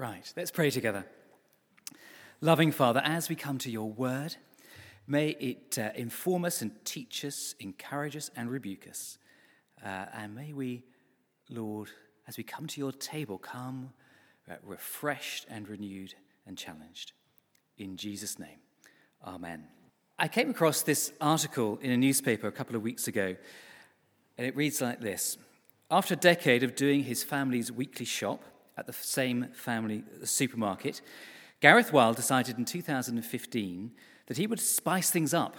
Right, let's pray together. Loving Father, as we come to your word, may it uh, inform us and teach us, encourage us and rebuke us. Uh, and may we, Lord, as we come to your table, come uh, refreshed and renewed and challenged. In Jesus' name, amen. I came across this article in a newspaper a couple of weeks ago, and it reads like this After a decade of doing his family's weekly shop at the same family supermarket, Gareth Wild decided in 2015 that he would spice things up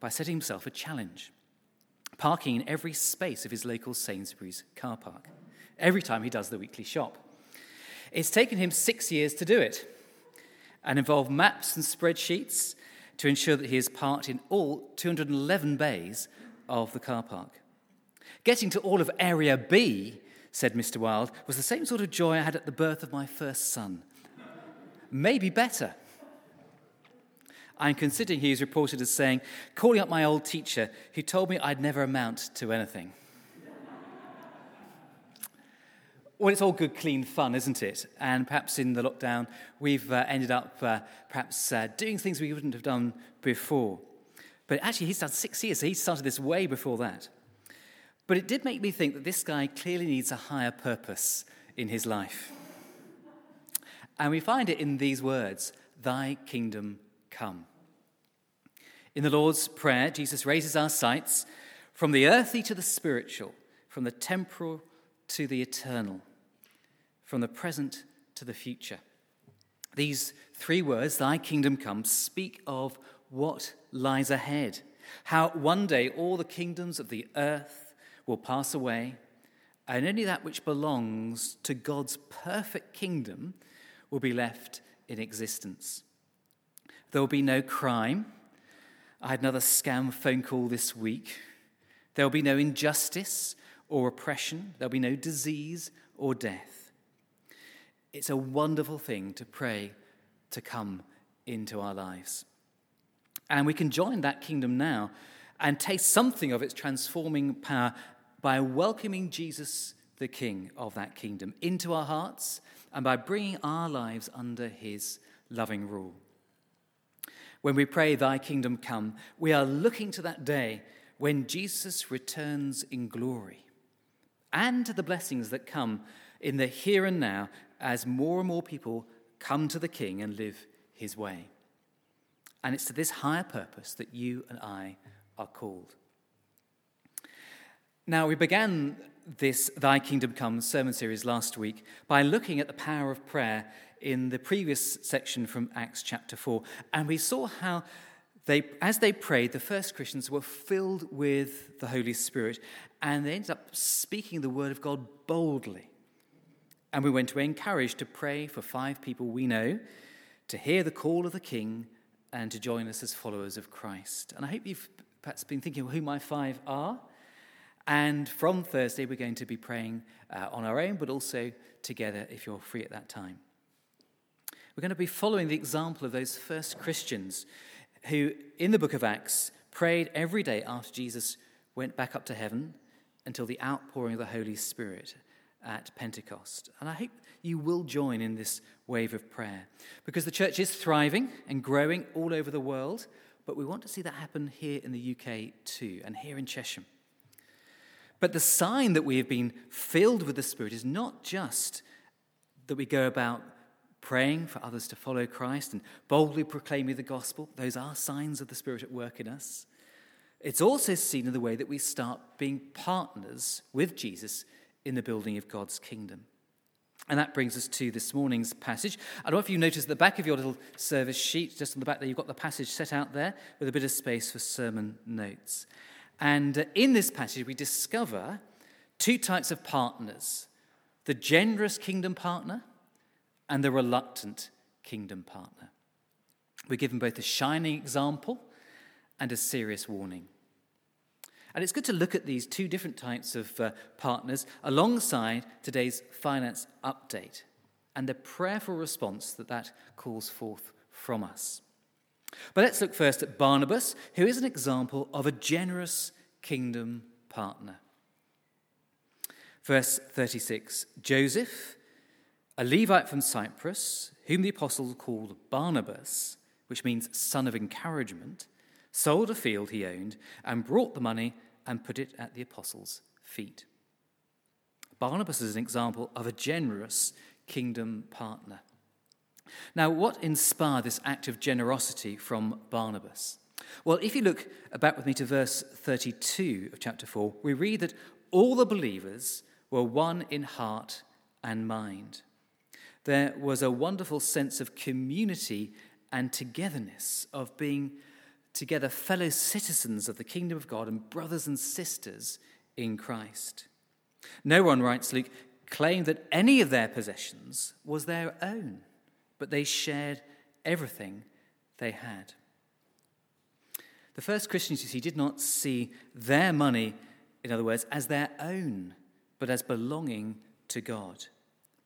by setting himself a challenge parking in every space of his local Sainsbury's car park every time he does the weekly shop. It's taken him six years to do it and involved maps and spreadsheets to ensure that he is parked in all 211 bays of the car park. Getting to all of Area B, said Mr. Wild, was the same sort of joy I had at the birth of my first son. Maybe better. I'm considering he is reported as saying, calling up my old teacher who told me I'd never amount to anything. well, it's all good, clean fun, isn't it? And perhaps in the lockdown, we've uh, ended up uh, perhaps uh, doing things we wouldn't have done before. But actually, he's done six years, so he started this way before that. But it did make me think that this guy clearly needs a higher purpose in his life. And we find it in these words Thy kingdom come. In the Lord's Prayer, Jesus raises our sights from the earthly to the spiritual, from the temporal to the eternal, from the present to the future. These three words, Thy kingdom come, speak of what lies ahead, how one day all the kingdoms of the earth will pass away, and only that which belongs to God's perfect kingdom will be left in existence. There will be no crime. I had another scam phone call this week. There will be no injustice or oppression. There'll be no disease or death. It's a wonderful thing to pray to come into our lives. And we can join that kingdom now and taste something of its transforming power by welcoming Jesus, the King of that kingdom, into our hearts and by bringing our lives under his loving rule. When we pray, Thy kingdom come, we are looking to that day when Jesus returns in glory and to the blessings that come in the here and now as more and more people come to the King and live his way. And it's to this higher purpose that you and I are called. Now, we began this Thy Kingdom Come sermon series last week by looking at the power of prayer in the previous section from Acts chapter 4. And we saw how they, as they prayed, the first Christians were filled with the Holy Spirit and they ended up speaking the word of God boldly. And we went away encouraged to pray for five people we know to hear the call of the King and to join us as followers of Christ. And I hope you've perhaps been thinking who my five are. And from Thursday, we're going to be praying uh, on our own, but also together if you're free at that time. We're going to be following the example of those first Christians who, in the book of Acts, prayed every day after Jesus went back up to heaven until the outpouring of the Holy Spirit at Pentecost. And I hope you will join in this wave of prayer because the church is thriving and growing all over the world, but we want to see that happen here in the UK too and here in Chesham. But the sign that we have been filled with the Spirit is not just that we go about praying for others to follow Christ and boldly proclaiming the gospel. Those are signs of the Spirit at work in us. It's also seen in the way that we start being partners with Jesus in the building of God's kingdom. And that brings us to this morning's passage. I don't know if you noticed at the back of your little service sheet, just on the back there, you've got the passage set out there with a bit of space for sermon notes. And in this passage, we discover two types of partners the generous kingdom partner and the reluctant kingdom partner. We're given both a shining example and a serious warning. And it's good to look at these two different types of uh, partners alongside today's finance update and the prayerful response that that calls forth from us. But let's look first at Barnabas, who is an example of a generous kingdom partner. Verse 36 Joseph, a Levite from Cyprus, whom the apostles called Barnabas, which means son of encouragement, sold a field he owned and brought the money and put it at the apostles' feet. Barnabas is an example of a generous kingdom partner. Now, what inspired this act of generosity from Barnabas? Well, if you look back with me to verse 32 of chapter 4, we read that all the believers were one in heart and mind. There was a wonderful sense of community and togetherness, of being together fellow citizens of the kingdom of God and brothers and sisters in Christ. No one, writes Luke, claimed that any of their possessions was their own, but they shared everything they had. The first Christians, you see, did not see their money, in other words, as their own, but as belonging to God.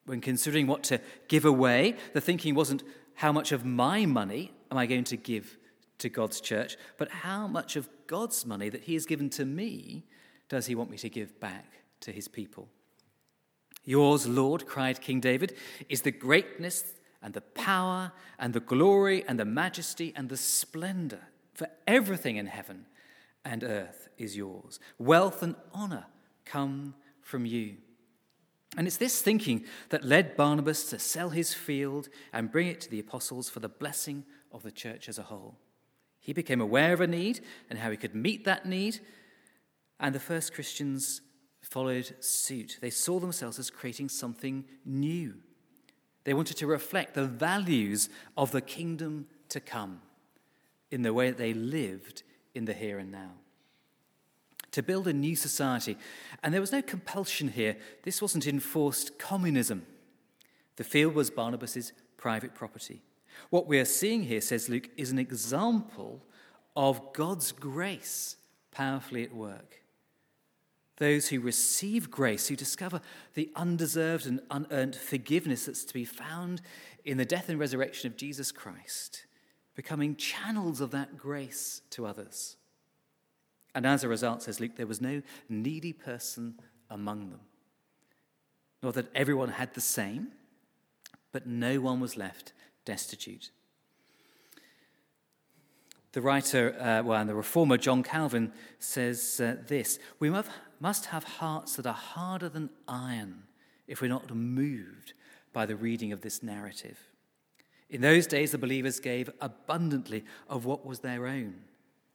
When considering what to give away, the thinking wasn't how much of my money am I going to give to God's church, but how much of God's money that He has given to me does He want me to give back to His people? Yours, Lord, cried King David, is the greatness and the power and the glory and the majesty and the splendor, for everything in heaven and earth is yours. Wealth and honor come from you. And it's this thinking that led Barnabas to sell his field and bring it to the apostles for the blessing of the church as a whole. He became aware of a need and how he could meet that need, and the first Christians followed suit. They saw themselves as creating something new. They wanted to reflect the values of the kingdom to come in the way that they lived in the here and now to build a new society. And there was no compulsion here. This wasn't enforced communism. The field was Barnabas's private property. What we are seeing here, says Luke, is an example of God's grace powerfully at work. Those who receive grace, who discover the undeserved and unearned forgiveness that's to be found in the death and resurrection of Jesus Christ, becoming channels of that grace to others. And as a result, says Luke, there was no needy person among them. Not that everyone had the same, but no one was left destitute. The writer, uh, well, and the reformer John Calvin says uh, this We must have hearts that are harder than iron if we're not moved by the reading of this narrative. In those days, the believers gave abundantly of what was their own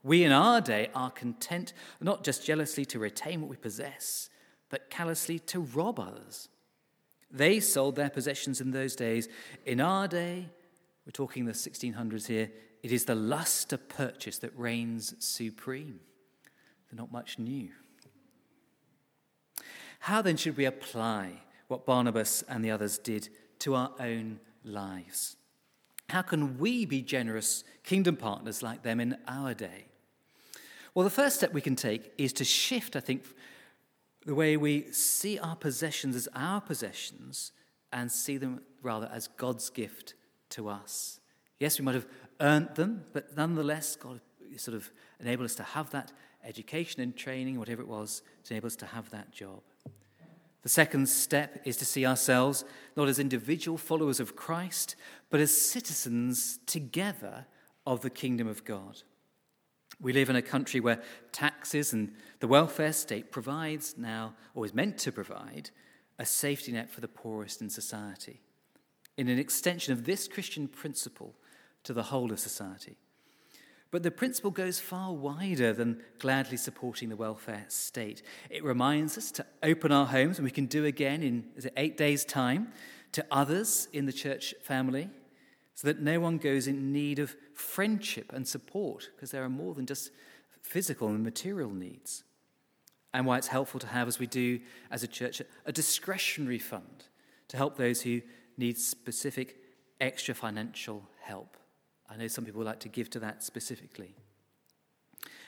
we in our day are content not just jealously to retain what we possess, but callously to rob others. They sold their possessions in those days. In our day, we're talking the 1600s here, it is the lust to purchase that reigns supreme. They're not much new. How then should we apply what Barnabas and the others did to our own lives? How can we be generous kingdom partners like them in our day? Well, the first step we can take is to shift, I think, the way we see our possessions as our possessions and see them rather as God's gift to us. Yes, we might have earned them, but nonetheless, God sort of enabled us to have that education and training, whatever it was, to enable us to have that job. The second step is to see ourselves not as individual followers of Christ, but as citizens together of the kingdom of God. We live in a country where taxes and the welfare state provides now, or is meant to provide, a safety net for the poorest in society, in an extension of this Christian principle to the whole of society. But the principle goes far wider than gladly supporting the welfare state. It reminds us to open our homes, and we can do again in eight days' time, to others in the church family so that no one goes in need of friendship and support, because there are more than just physical and material needs. And why it's helpful to have, as we do as a church, a discretionary fund to help those who need specific extra financial help. I know some people like to give to that specifically.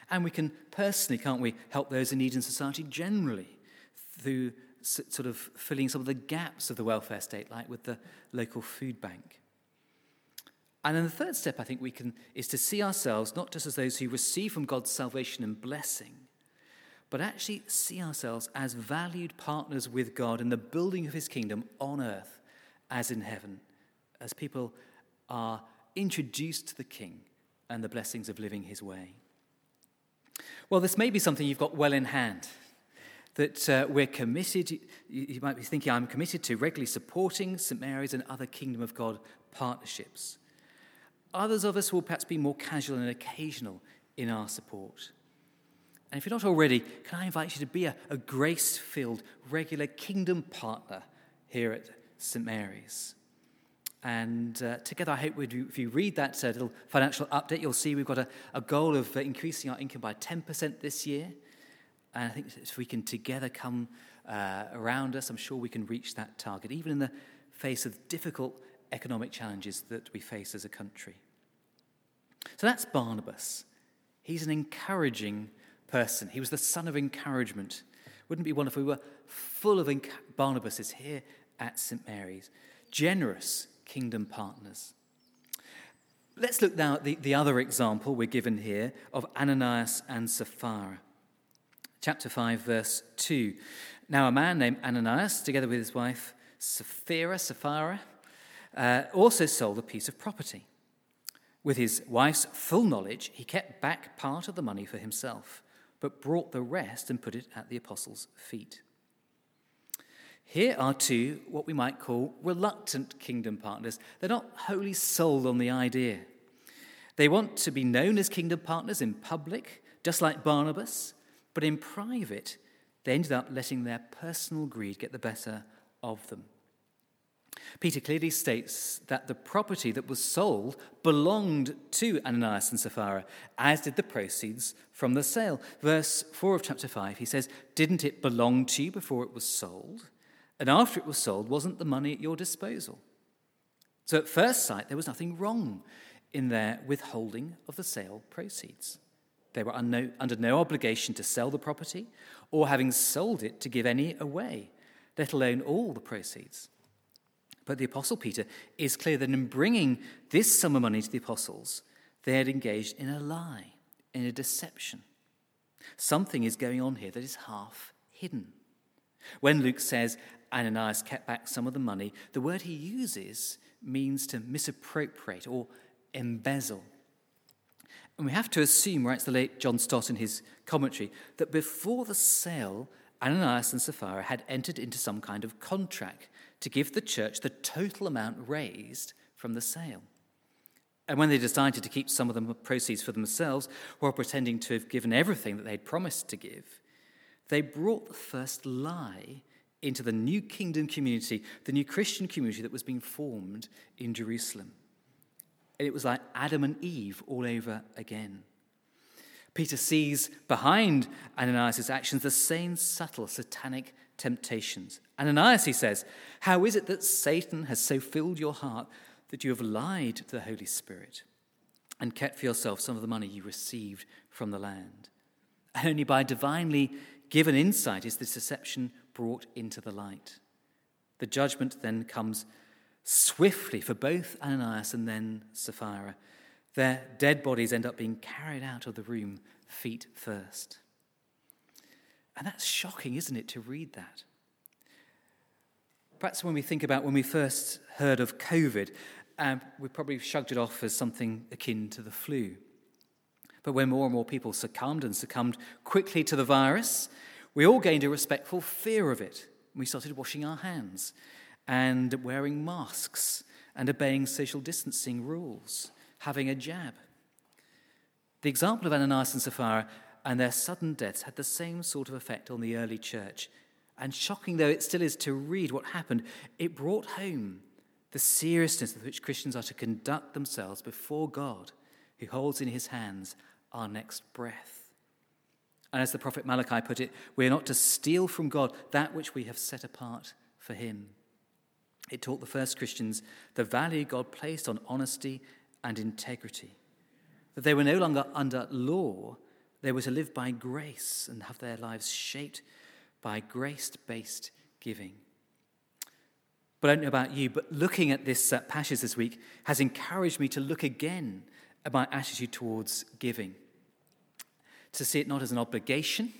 And we can personally, can't we, help those in need in society generally through sort of filling some of the gaps of the welfare state, like with the local food bank. And then the third step I think we can is to see ourselves not just as those who receive from God's salvation and blessing, but actually see ourselves as valued partners with God in the building of his kingdom on earth as in heaven, as people are introduced to the King and the blessings of living his way. Well, this may be something you've got well in hand. That uh, we're committed, you might be thinking, I'm committed to regularly supporting St. Mary's and other Kingdom of God partnerships. Others of us will perhaps be more casual and occasional in our support. And if you're not already, can I invite you to be a, a grace filled, regular kingdom partner here at St. Mary's? And uh, together, I hope if you read that uh, little financial update, you'll see we've got a, a goal of uh, increasing our income by 10% this year. And I think if we can together come uh, around us, I'm sure we can reach that target, even in the face of difficult economic challenges that we face as a country. So that's Barnabas. He's an encouraging person. He was the son of encouragement. Wouldn't it be wonderful if we were full of enc- Barnabases here at St. Mary's? Generous kingdom partners. Let's look now at the, the other example we're given here of Ananias and Sapphira. Chapter 5, verse 2. Now, a man named Ananias, together with his wife Sapphira, Sapphira, uh, also sold a piece of property. With his wife's full knowledge, he kept back part of the money for himself, but brought the rest and put it at the apostles' feet. Here are two, what we might call reluctant kingdom partners. They're not wholly sold on the idea. They want to be known as kingdom partners in public, just like Barnabas, but in private, they ended up letting their personal greed get the better of them. Peter clearly states that the property that was sold belonged to Ananias and Sapphira, as did the proceeds from the sale. Verse 4 of chapter 5, he says, Didn't it belong to you before it was sold? And after it was sold, wasn't the money at your disposal? So at first sight, there was nothing wrong in their withholding of the sale proceeds. They were under no obligation to sell the property or having sold it to give any away, let alone all the proceeds. But the Apostle Peter is clear that in bringing this sum of money to the apostles, they had engaged in a lie, in a deception. Something is going on here that is half hidden. When Luke says Ananias kept back some of the money, the word he uses means to misappropriate or embezzle. And we have to assume, writes the late John Stott in his commentary, that before the sale, Ananias and Sapphira had entered into some kind of contract to give the church the total amount raised from the sale. And when they decided to keep some of the proceeds for themselves, while pretending to have given everything that they had promised to give, they brought the first lie into the new kingdom community, the new Christian community that was being formed in Jerusalem. And it was like Adam and Eve all over again. Peter sees behind Ananias' actions the same subtle satanic temptations. Ananias, he says, How is it that Satan has so filled your heart that you have lied to the Holy Spirit and kept for yourself some of the money you received from the land? And only by divinely given insight is this deception brought into the light. The judgment then comes swiftly for both Ananias and then Sapphira. Their dead bodies end up being carried out of the room, feet first. And that's shocking, isn't it, to read that? Perhaps when we think about when we first heard of COVID, um, we probably shrugged it off as something akin to the flu. But when more and more people succumbed and succumbed quickly to the virus, we all gained a respectful fear of it. We started washing our hands and wearing masks and obeying social distancing rules, having a jab. The example of Ananias and Sapphira and their sudden deaths had the same sort of effect on the early church. And shocking though it still is to read what happened, it brought home the seriousness with which Christians are to conduct themselves before God, who holds in his hands our next breath. And as the prophet Malachi put it, we are not to steal from God that which we have set apart for him. It taught the first Christians the value God placed on honesty and integrity, that they were no longer under law, they were to live by grace and have their lives shaped by grace based giving. But I don't know about you, but looking at this uh, passage this week has encouraged me to look again at my attitude towards giving to see it not as an obligation,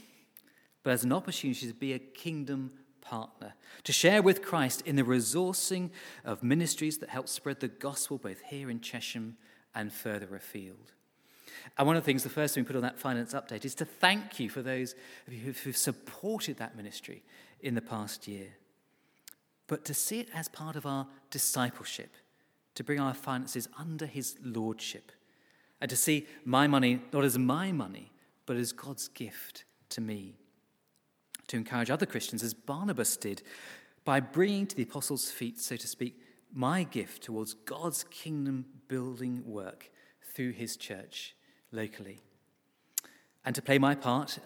but as an opportunity to be a kingdom partner, to share with Christ in the resourcing of ministries that help spread the gospel both here in Chesham and further afield. And one of the things, the first thing we put on that finance update is to thank you for those of you who've supported that ministry in the past year. But to see it as part of our discipleship, to bring our finances under his lordship, and to see my money not as my money, but as God's gift to me. To encourage other Christians, as Barnabas did, by bringing to the apostles' feet, so to speak, my gift towards God's kingdom building work through his church locally. And to play my part,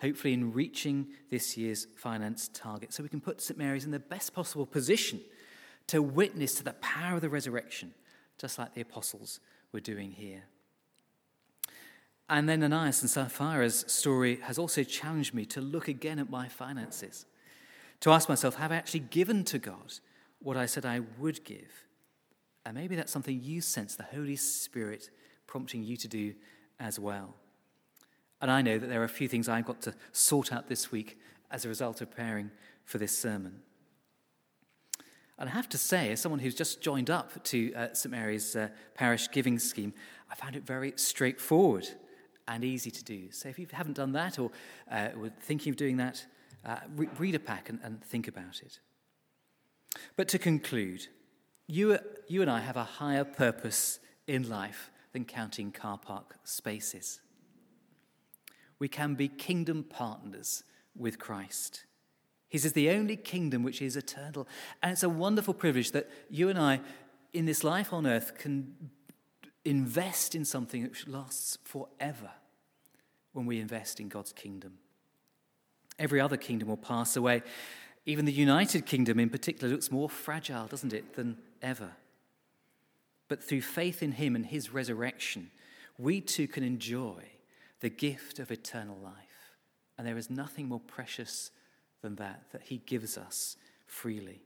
hopefully, in reaching this year's finance target, so we can put St. Mary's in the best possible position to witness to the power of the resurrection, just like the apostles were doing here. And then Ananias and Sapphira's story has also challenged me to look again at my finances, to ask myself, have I actually given to God what I said I would give? And maybe that's something you sense the Holy Spirit prompting you to do as well. And I know that there are a few things I've got to sort out this week as a result of preparing for this sermon. And I have to say, as someone who's just joined up to uh, St Mary's uh, parish giving scheme, I found it very straightforward and easy to do. So if you haven't done that or uh, were thinking of doing that, uh, re- read a pack and, and think about it. But to conclude, you, you and I have a higher purpose in life than counting car park spaces. We can be kingdom partners with Christ. His is the only kingdom which is eternal. And it's a wonderful privilege that you and I, in this life on earth, can invest in something which lasts forever when we invest in God's kingdom. Every other kingdom will pass away. Even the United Kingdom, in particular, looks more fragile, doesn't it, than ever. But through faith in Him and His resurrection, we too can enjoy the gift of eternal life. And there is nothing more precious than that, that He gives us freely.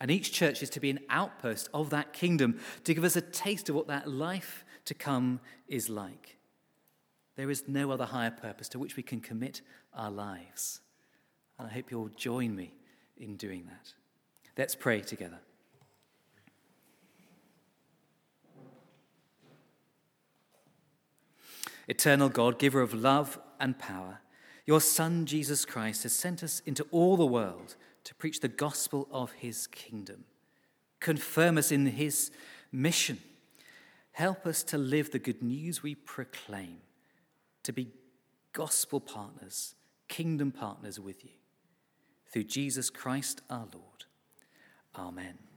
And each church is to be an outpost of that kingdom to give us a taste of what that life to come is like. There is no other higher purpose to which we can commit our lives. And I hope you'll join me in doing that. Let's pray together. Eternal God, giver of love and power, your Son, Jesus Christ, has sent us into all the world to preach the gospel of his kingdom. Confirm us in his mission. Help us to live the good news we proclaim, to be gospel partners, kingdom partners with you. Through Jesus Christ our Lord. Amen.